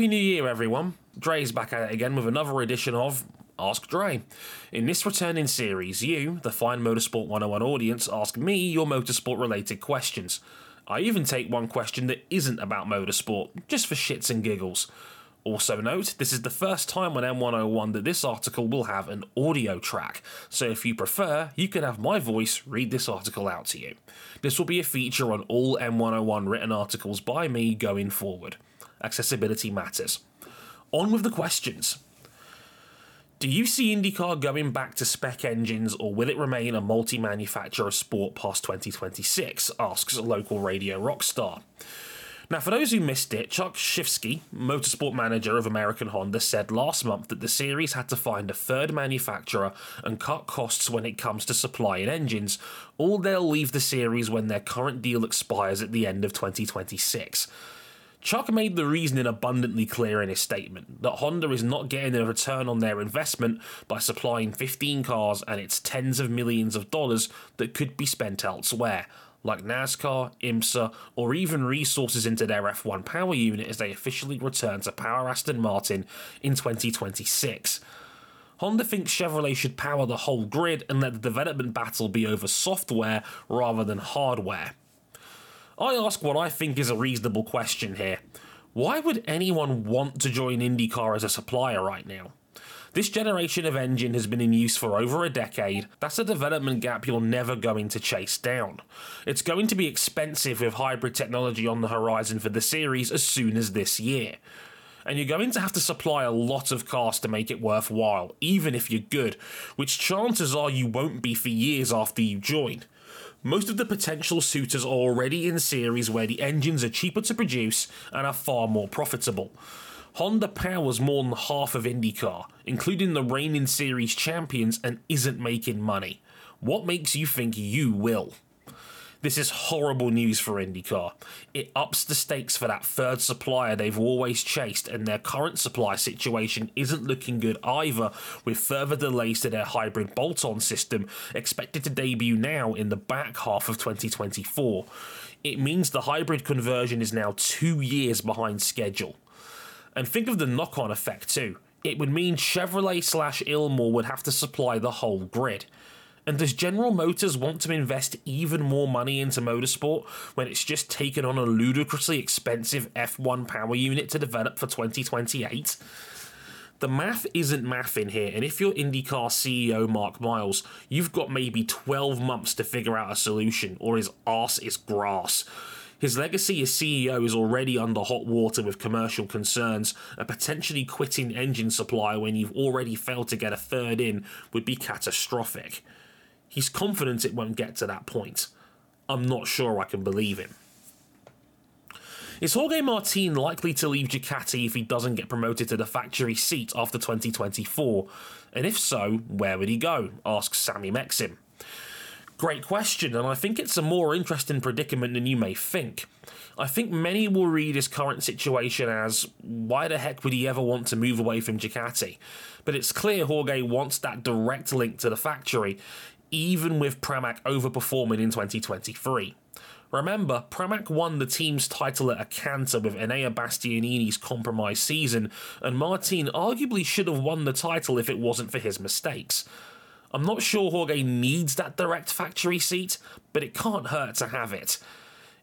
Happy New Year, everyone. Dre's back at it again with another edition of Ask Dre. In this returning series, you, the fine Motorsport 101 audience, ask me your motorsport related questions. I even take one question that isn't about motorsport, just for shits and giggles. Also, note this is the first time on M101 that this article will have an audio track, so if you prefer, you can have my voice read this article out to you. This will be a feature on all M101 written articles by me going forward. Accessibility matters. On with the questions. Do you see IndyCar going back to spec engines or will it remain a multi manufacturer sport past 2026? asks local radio rockstar. Now, for those who missed it, Chuck Schifsky, motorsport manager of American Honda, said last month that the series had to find a third manufacturer and cut costs when it comes to supplying engines, or they'll leave the series when their current deal expires at the end of 2026. Chuck made the reasoning abundantly clear in his statement that Honda is not getting a return on their investment by supplying 15 cars and its tens of millions of dollars that could be spent elsewhere like NASCAR, IMSA, or even resources into their F1 power unit as they officially return to power Aston Martin in 2026. Honda thinks Chevrolet should power the whole grid and let the development battle be over software rather than hardware. I ask what I think is a reasonable question here. Why would anyone want to join IndyCar as a supplier right now? This generation of engine has been in use for over a decade. That's a development gap you're never going to chase down. It's going to be expensive with hybrid technology on the horizon for the series as soon as this year. And you're going to have to supply a lot of cars to make it worthwhile, even if you're good, which chances are you won't be for years after you join. Most of the potential suitors are already in series where the engines are cheaper to produce and are far more profitable. Honda powers more than half of IndyCar, including the reigning series champions, and isn't making money. What makes you think you will? This is horrible news for IndyCar. It ups the stakes for that third supplier they've always chased, and their current supply situation isn't looking good either, with further delays to their hybrid bolt on system expected to debut now in the back half of 2024. It means the hybrid conversion is now two years behind schedule. And think of the knock on effect too. It would mean Chevrolet slash Ilmor would have to supply the whole grid. And does General Motors want to invest even more money into motorsport when it's just taken on a ludicrously expensive F1 power unit to develop for 2028? The math isn't math in here, and if you're IndyCar CEO Mark Miles, you've got maybe 12 months to figure out a solution, or his ass is grass. His legacy as CEO is already under hot water with commercial concerns, and potentially quitting engine supply when you've already failed to get a third in would be catastrophic. He's confident it won't get to that point. I'm not sure I can believe him. Is Jorge Martin likely to leave Ducati if he doesn't get promoted to the factory seat after 2024? And if so, where would he go? asks Sammy Mexim. Great question, and I think it's a more interesting predicament than you may think. I think many will read his current situation as why the heck would he ever want to move away from Ducati? But it's clear Jorge wants that direct link to the factory, even with Pramac overperforming in 2023. Remember, Pramac won the team's title at a canter with Enea Bastianini's compromised season, and Martin arguably should have won the title if it wasn't for his mistakes. I'm not sure Jorge needs that direct factory seat, but it can't hurt to have it.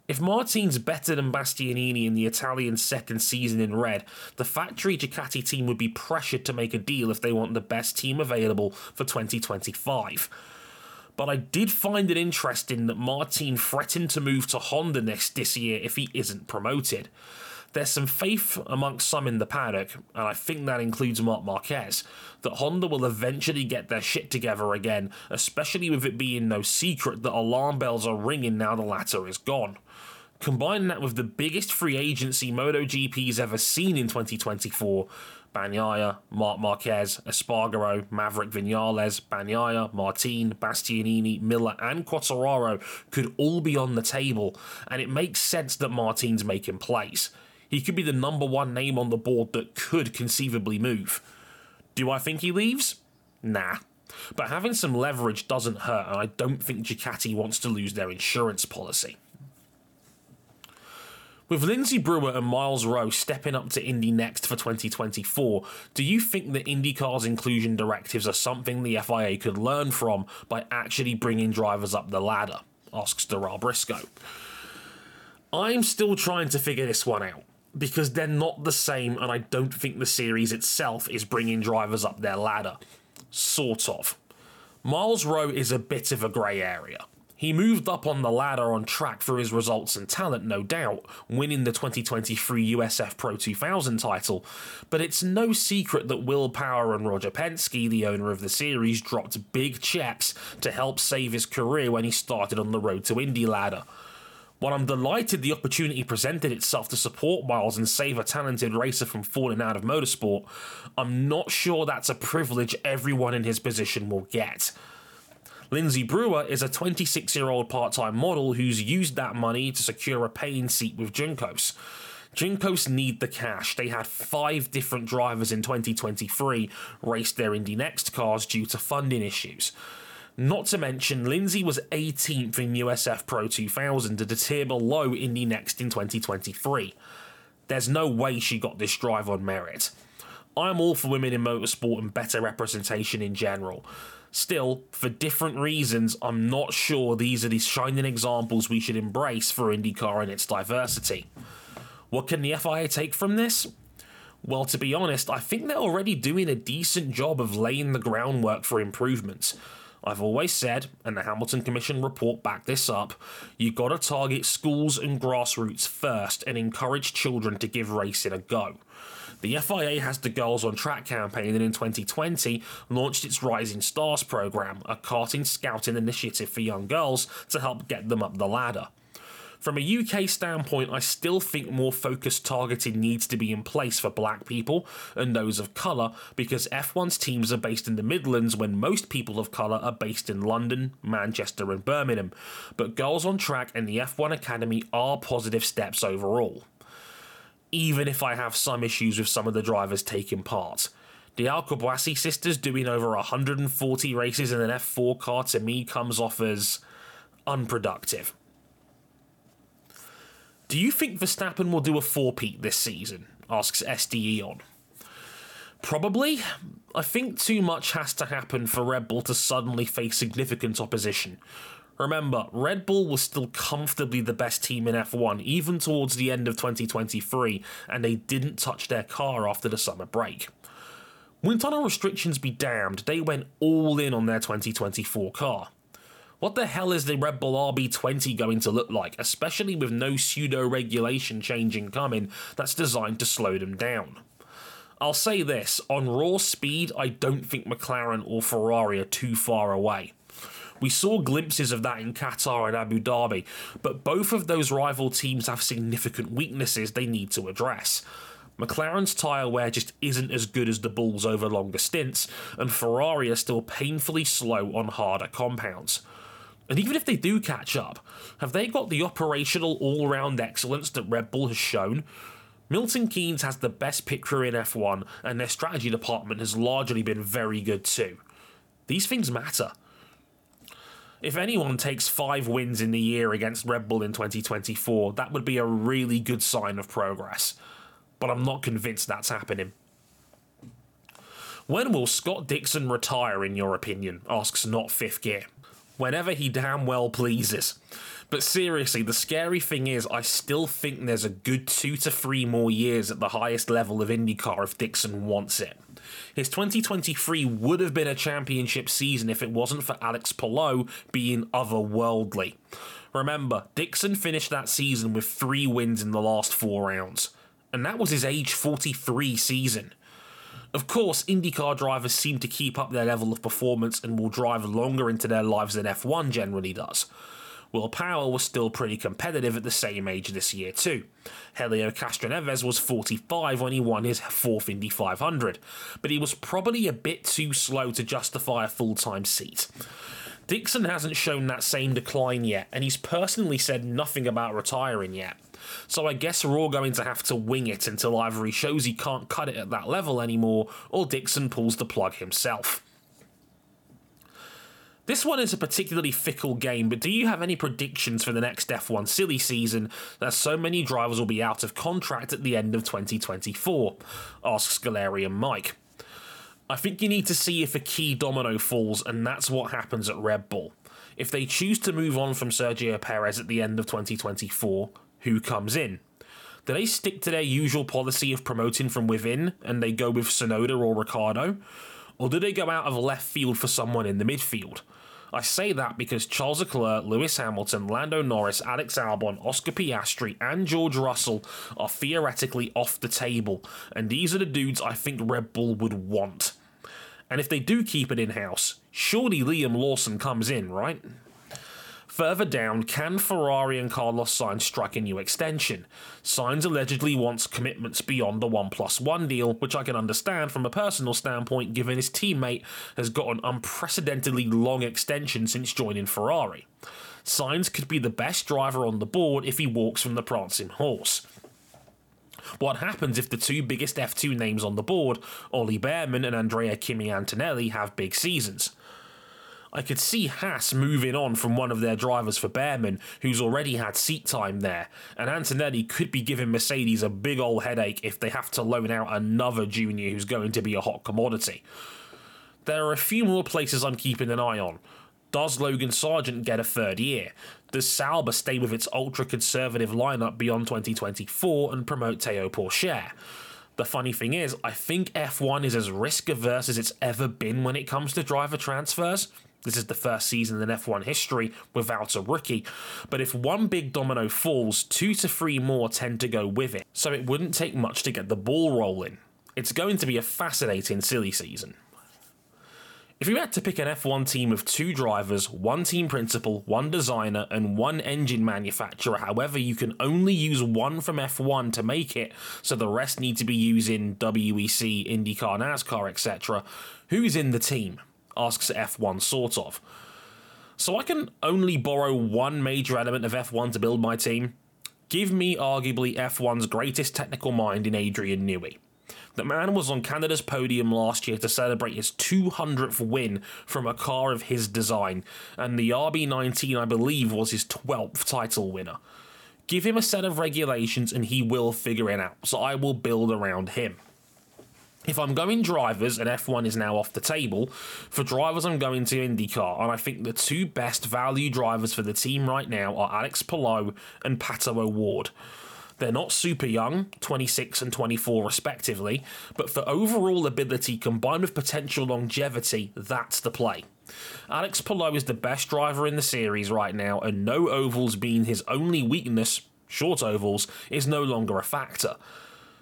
If Martin's better than Bastianini in the Italian second season in red, the factory Ducati team would be pressured to make a deal if they want the best team available for 2025. But I did find it interesting that Martin threatened to move to Honda next this year if he isn't promoted. There's some faith amongst some in the paddock, and I think that includes Marc Marquez, that Honda will eventually get their shit together again, especially with it being no secret that alarm bells are ringing now the latter is gone. Combine that with the biggest free agency MotoGP's ever seen in 2024, Bagnaia, Marc Marquez, Espargaro, Maverick Vinales, Bagnaia, Martin, Bastianini, Miller, and Quartararo could all be on the table, and it makes sense that Martin's making plays. He could be the number one name on the board that could conceivably move. Do I think he leaves? Nah. But having some leverage doesn't hurt, and I don't think Ducati wants to lose their insurance policy. With Lindsay Brewer and Myles Rowe stepping up to Indy Next for 2024, do you think that IndyCar's inclusion directives are something the FIA could learn from by actually bringing drivers up the ladder? Asks Darrell Briscoe. I'm still trying to figure this one out because they're not the same, and I don't think the series itself is bringing drivers up their ladder. Sort of. Myles Rowe is a bit of a grey area. He moved up on the ladder on track for his results and talent, no doubt, winning the 2023 USF Pro 2000 title. But it's no secret that Will Power and Roger Penske, the owner of the series, dropped big checks to help save his career when he started on the road to Indy ladder. While I'm delighted the opportunity presented itself to support Myles and save a talented racer from falling out of motorsport, I'm not sure that's a privilege everyone in his position will get. Lindsay Brewer is a 26 year old part time model who's used that money to secure a paying seat with Juncos. Juncos need the cash. They had five different drivers in 2023 race their Indy Next cars due to funding issues. Not to mention, Lindsay was 18th in USF Pro 2000 at a tier below Indy Next in 2023. There's no way she got this drive on merit. I'm all for women in motorsport and better representation in general. Still, for different reasons, I'm not sure these are the shining examples we should embrace for IndyCar and its diversity. What can the FIA take from this? Well, to be honest, I think they're already doing a decent job of laying the groundwork for improvements. I've always said, and the Hamilton Commission report backed this up, you gotta target schools and grassroots first and encourage children to give racing a go. The FIA has the Girls on Track campaign and in 2020 launched its Rising Stars program, a karting scouting initiative for young girls to help get them up the ladder. From a UK standpoint, I still think more focused targeting needs to be in place for black people and those of colour because F1's teams are based in the Midlands when most people of colour are based in London, Manchester, and Birmingham. But Girls on Track and the F1 Academy are positive steps overall even if I have some issues with some of the drivers taking part. The Al Qubaisi sisters doing over 140 races in an F4 car to me comes off as unproductive. Do you think Verstappen will do a four-peat this season? asks SDE on. Probably. I think too much has to happen for Red Bull to suddenly face significant opposition. Remember, Red Bull was still comfortably the best team in F1 even towards the end of 2023, and they didn't touch their car after the summer break. Wind tunnel restrictions be damned, they went all in on their 2024 car. What the hell is the Red Bull RB20 going to look like, especially with no pseudo regulation changing coming that's designed to slow them down? I'll say this on raw speed, I don't think McLaren or Ferrari are too far away. We saw glimpses of that in Qatar and Abu Dhabi, but both of those rival teams have significant weaknesses they need to address. McLaren's tyre wear just isn't as good as the Bulls over longer stints, and Ferrari are still painfully slow on harder compounds. And even if they do catch up, have they got the operational all round excellence that Red Bull has shown? Milton Keynes has the best pit crew in F1, and their strategy department has largely been very good too. These things matter. If anyone takes five wins in the year against Red Bull in 2024, that would be a really good sign of progress. But I'm not convinced that's happening. When will Scott Dixon retire, in your opinion? asks Not Fifth Gear. Whenever he damn well pleases. But seriously, the scary thing is, I still think there's a good two to three more years at the highest level of IndyCar if Dixon wants it. His 2023 would have been a championship season if it wasn't for Alex Palou being otherworldly. Remember, Dixon finished that season with three wins in the last four rounds, and that was his age 43 season. Of course, IndyCar drivers seem to keep up their level of performance and will drive longer into their lives than F1 generally does. Will Power was still pretty competitive at the same age this year too. Helio Castroneves was 45 when he won his fourth Indy 500, but he was probably a bit too slow to justify a full-time seat. Dixon hasn't shown that same decline yet, and he's personally said nothing about retiring yet. So I guess we're all going to have to wing it until either he shows he can't cut it at that level anymore, or Dixon pulls the plug himself. This one is a particularly fickle game, but do you have any predictions for the next F1 silly season, that so many drivers will be out of contract at the end of 2024? asks Galarian Mike. I think you need to see if a key domino falls, and that's what happens at Red Bull. If they choose to move on from Sergio Perez at the end of 2024, who comes in? Do they stick to their usual policy of promoting from within and they go with Tsunoda or Ricciardo? Or do they go out of left field for someone in the midfield? I say that because Charles Leclerc, Lewis Hamilton, Lando Norris, Alex Albon, Oscar Piastri, and George Russell are theoretically off the table, and these are the dudes I think Red Bull would want. And if they do keep it in house, surely Liam Lawson comes in, right? Further down, can Ferrari and Carlos Sainz strike a new extension? Sainz allegedly wants commitments beyond the 1 plus 1 deal, which I can understand from a personal standpoint given his teammate has got an unprecedentedly long extension since joining Ferrari. Sainz could be the best driver on the board if he walks from the prancing horse. What happens if the two biggest F2 names on the board, Ollie Bearman and Andrea Kimi Antonelli, have big seasons? I could see Haas moving on from one of their drivers for Bearman, who's already had seat time there, and Antonelli could be giving Mercedes a big old headache if they have to loan out another junior who's going to be a hot commodity. There are a few more places I'm keeping an eye on. Does Logan Sargeant get a third year? Does Sauber stay with its ultra conservative lineup beyond 2024 and promote Teo Pourchaire? The funny thing is, I think F1 is as risk averse as it's ever been when it comes to driver transfers. This is the first season in F1 history without a rookie. But if one big domino falls, two to three more tend to go with it. So it wouldn't take much to get the ball rolling. It's going to be a fascinating silly season. If you had to pick an F1 team of two drivers, one team principal, one designer, and one engine manufacturer, however, you can only use one from F1 to make it, so the rest need to be using WEC, IndyCar, NASCAR, etc., who's in the team? Asks F1 sort of. So I can only borrow one major element of F1 to build my team. Give me arguably F1's greatest technical mind in Adrian Newey. The man was on Canada's podium last year to celebrate his 200th win from a car of his design, and the RB19, I believe, was his 12th title winner. Give him a set of regulations and he will figure it out, so I will build around him. If I'm going drivers and F1 is now off the table, for drivers I'm going to IndyCar, and I think the two best value drivers for the team right now are Alex Palou and Pato O'Ward. They're not super young, 26 and 24 respectively, but for overall ability combined with potential longevity, that's the play. Alex Palou is the best driver in the series right now, and no ovals being his only weakness, short ovals, is no longer a factor.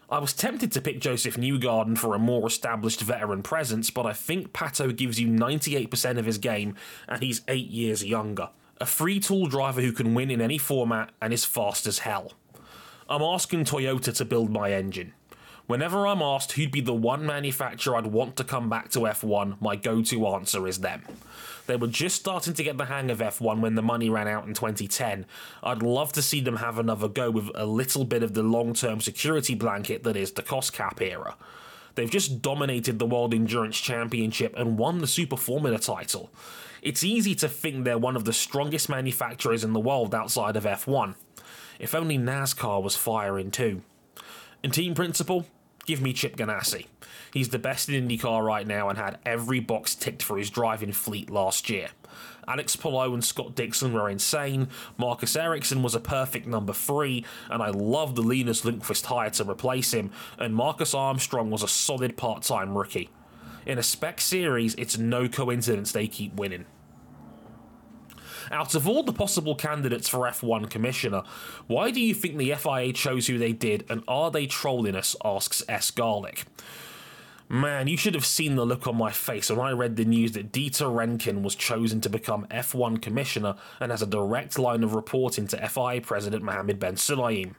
I was tempted to pick Joseph Newgarden for a more established veteran presence, but I think Pato gives you 98% of his game, and he's 8 years younger. A free tool driver who can win in any format and is fast as hell. I'm asking Toyota to build my engine. Whenever I'm asked who'd be the one manufacturer I'd want to come back to F1, my go to answer is them. They were just starting to get the hang of F1 when the money ran out in 2010. I'd love to see them have another go with a little bit of the long term security blanket that is the cost cap era. They've just dominated the World Endurance Championship and won the Super Formula title. It's easy to think they're one of the strongest manufacturers in the world outside of F1. If only NASCAR was firing too. In team principal, give me Chip Ganassi. He's the best in IndyCar right now and had every box ticked for his driving fleet last year. Alex Palou and Scott Dixon were insane. Marcus Ericsson was a perfect number three, and I love the Linus Lundqvist hire to replace him. And Marcus Armstrong was a solid part time rookie. In a spec series, it's no coincidence they keep winning. Out of all the possible candidates for F1 Commissioner, why do you think the FIA chose who they did, and are they trolling us? asks S. Garlic. Man, you should have seen the look on my face when I read the news that Dieter Rencken was chosen to become F1 commissioner and has a direct line of reporting to FIA President Mohammed Ben Sulayem.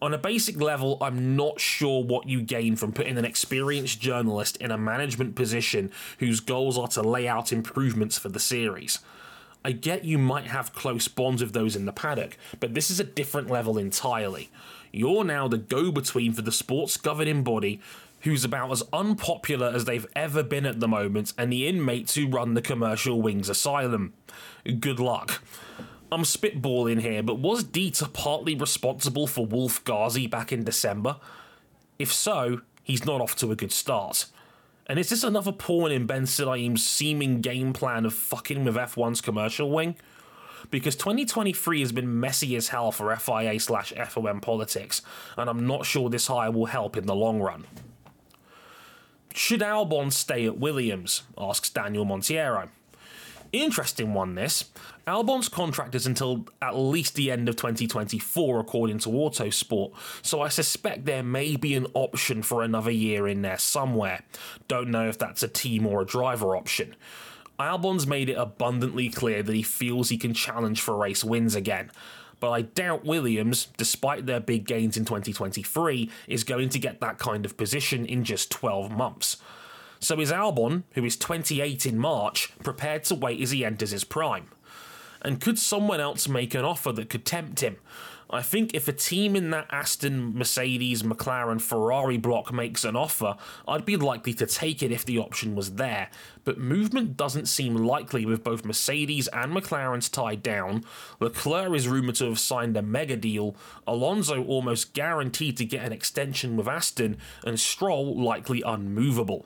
On a basic level, I'm not sure what you gain from putting an experienced journalist in a management position whose goals are to lay out improvements for the series. I get you might have close bonds with those in the paddock, but this is a different level entirely. You're now the go between for the sports governing body who's about as unpopular as they've ever been at the moment, and the inmates who run the commercial wings asylum. Good luck. I'm spitballing here, but was Dieter partly responsible for Wolf Ghazi back in December? If so, he's not off to a good start. And is this another pawn in Ben Sulayem's seeming game plan of fucking with F1's commercial wing? Because 2023 has been messy as hell for FIA slash FOM politics, and I'm not sure this hire will help in the long run. Should Albon stay at Williams? asks Daniel Monteiro. Interesting one, this. Albon's contract is until at least the end of 2024, according to Autosport, so I suspect there may be an option for another year in there somewhere. Don't know if that's a team or a driver option. Albon's made it abundantly clear that he feels he can challenge for race wins again. But I doubt Williams, despite their big gains in 2023, is going to get that kind of position in just 12 months. So is Albon, who is 28 in March, prepared to wait as he enters his prime? And could someone else make an offer that could tempt him? I think if a team in that Aston, Mercedes, McLaren, Ferrari block makes an offer, I'd be likely to take it if the option was there. But movement doesn't seem likely with both Mercedes and McLaren's tied down. Leclerc is rumoured to have signed a mega deal, Alonso almost guaranteed to get an extension with Aston, and Stroll likely unmovable.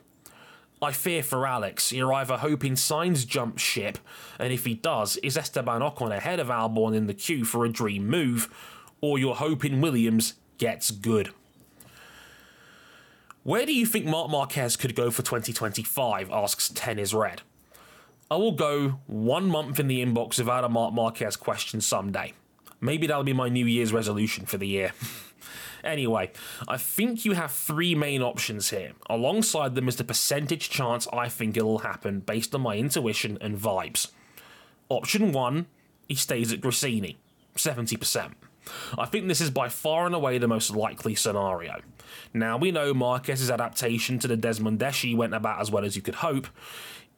I fear for Alex. You're either hoping Sainz jumps ship, and if he does, is Esteban Ocon ahead of Albon in the queue for a dream move, or you're hoping Williams gets good. Where do you think Marc Marquez could go for 2025? asks Ten is Red. I will go one month in the inbox without a Marc Marquez question someday. Maybe that'll be my New Year's resolution for the year. anyway, I think you have three main options here. Alongside them is the percentage chance I think it'll happen based on my intuition and vibes. Option one, he stays at Gresini, 70%. I think this is by far and away the most likely scenario. Now, we know Marquez's adaptation to the Desmosedici went about as well as you could hope.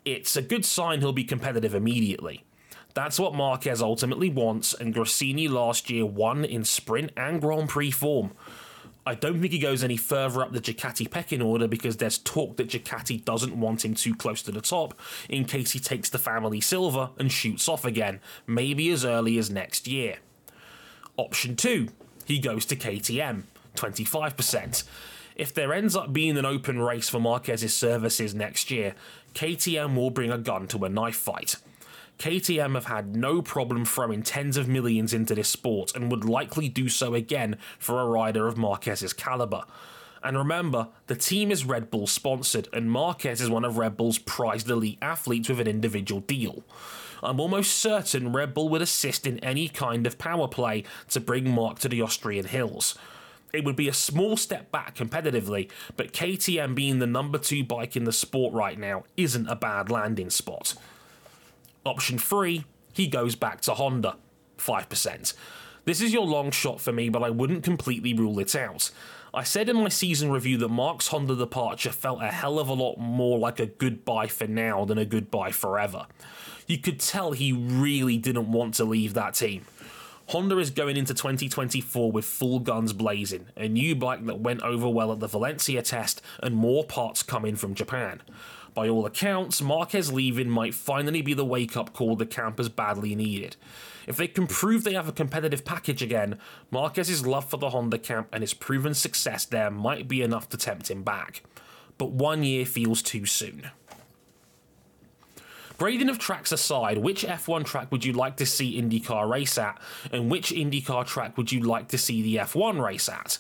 It's a good sign he'll be competitive immediately. That's what Marquez ultimately wants, and Gresini last year won in sprint and Grand Prix form. I don't think he goes any further up the Ducati pecking order because there's talk that Ducati doesn't want him too close to the top in case he takes the family silver and shoots off again, maybe as early as next year. Option 2, he goes to KTM, 25%. If there ends up being an open race for Marquez's services next year, KTM will bring a gun to a knife fight. KTM have had no problem throwing tens of millions into this sport and would likely do so again for a rider of Marquez's caliber. And remember, the team is Red Bull sponsored, and Marquez is one of Red Bull's prized elite athletes with an individual deal. I'm almost certain Red Bull would assist in any kind of power play to bring Marc to the Austrian hills. It would be a small step back competitively, but KTM being the number two bike in the sport right now isn't a bad landing spot. Option 3, he goes back to Honda, 5%. This is your long shot for me, but I wouldn't completely rule it out. I said in my season review that Marc's Honda departure felt a hell of a lot more like a goodbye for now than a goodbye forever you could tell he really didn't want to leave that team. Honda is going into 2024 with full guns blazing, a new bike that went over well at the Valencia test, and more parts coming from Japan. By all accounts, Marquez leaving might finally be the wake up call the campers badly needed. If they can prove they have a competitive package again, Marquez's love for the Honda camp and his proven success there might be enough to tempt him back. But one year feels too soon. Grading of tracks aside, which F1 track would you like to see IndyCar race at, and which IndyCar track would you like to see the F1 race at?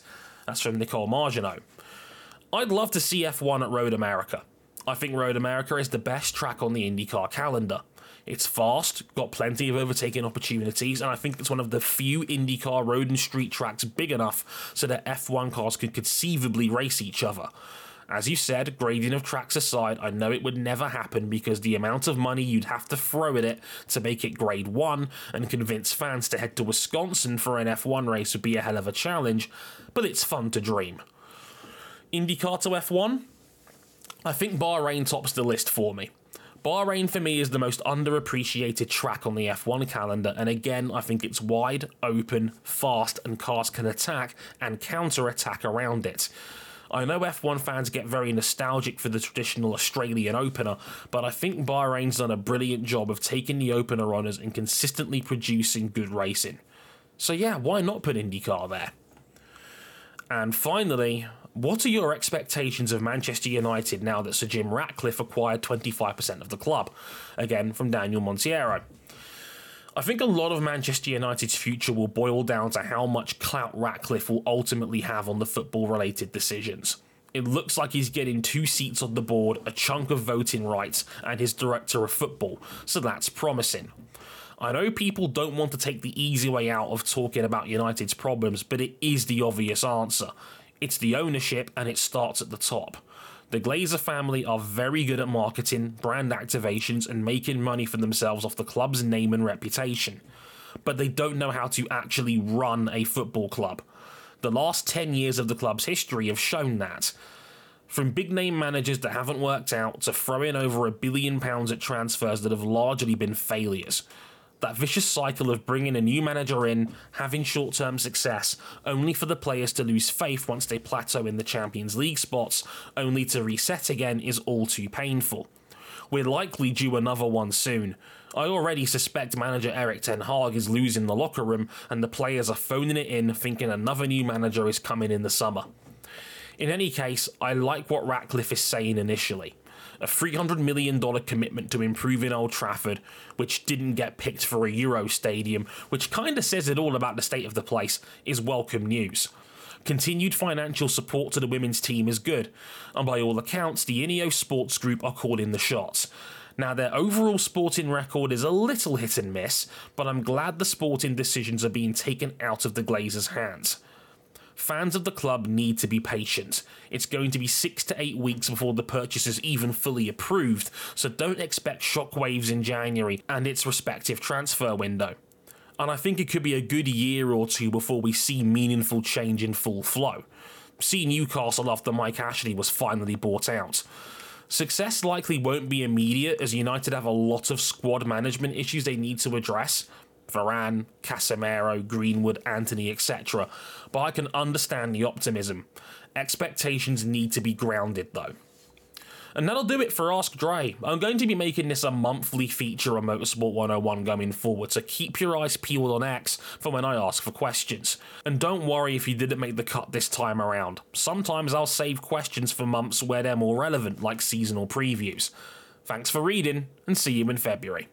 That's from Nicole Margino. I'd love to see F1 at Road America. I think Road America is the best track on the IndyCar calendar. It's fast, got plenty of overtaking opportunities, and I think it's one of the few IndyCar road and street tracks big enough so that F1 cars could conceivably race each other. As you said, grading of tracks aside, I know it would never happen because the amount of money you'd have to throw at it to make it grade 1 and convince fans to head to Wisconsin for an F1 race would be a hell of a challenge, but it's fun to dream. IndyCar to F1? I think Bahrain tops the list for me. Bahrain for me is the most underappreciated track on the F1 calendar, and again, I think it's wide, open, fast, and cars can attack and counter attack around it. I know F1 fans get very nostalgic for the traditional Australian opener, but I think Bahrain's done a brilliant job of taking the opener honours and consistently producing good racing. So, yeah, why not put IndyCar there? And finally, what are your expectations of Manchester United now that Sir Jim Ratcliffe acquired 25% of the club? Again, from Daniel Monteiro. I think a lot of Manchester United's future will boil down to how much clout Ratcliffe will ultimately have on the football related decisions. It looks like he's getting two seats on the board, a chunk of voting rights, and his director of football, so that's promising. I know people don't want to take the easy way out of talking about United's problems, but it is the obvious answer. It's the ownership, and it starts at the top. The Glazer family are very good at marketing, brand activations, and making money for themselves off the club's name and reputation. But they don't know how to actually run a football club. The last 10 years of the club's history have shown that. From big name managers that haven't worked out to throwing over a billion pounds at transfers that have largely been failures that vicious cycle of bringing a new manager in, having short term success, only for the players to lose faith once they plateau in the Champions League spots, only to reset again is all too painful. We're likely due another one soon. I already suspect manager Erik Ten Hag is losing the locker room, and the players are phoning it in thinking another new manager is coming in the summer. In any case, I like what Ratcliffe is saying initially a $300 million commitment to improving Old Trafford, which didn't get picked for a Euro stadium, which kinda says it all about the state of the place, is welcome news. Continued financial support to the women's team is good, and by all accounts, the Ineos Sports Group are calling the shots. Now, their overall sporting record is a little hit and miss, but I'm glad the sporting decisions are being taken out of the Glazers' hands. Fans of the club need to be patient. It's going to be six to eight weeks before the purchase is even fully approved, so don't expect shockwaves in January and its respective transfer window. And I think it could be a good year or two before we see meaningful change in full flow. See Newcastle after Mike Ashley was finally bought out. Success likely won't be immediate as United have a lot of squad management issues they need to address, Varane, Casemiro, Greenwood, Antony, etc. But I can understand the optimism. Expectations need to be grounded though. And that'll do it for Ask Dre. I'm going to be making this a monthly feature on Motorsport 101 going forward, so keep your eyes peeled on X for when I ask for questions. And don't worry if you didn't make the cut this time around. Sometimes I'll save questions for months where they're more relevant, like seasonal previews. Thanks for reading, and see you in February.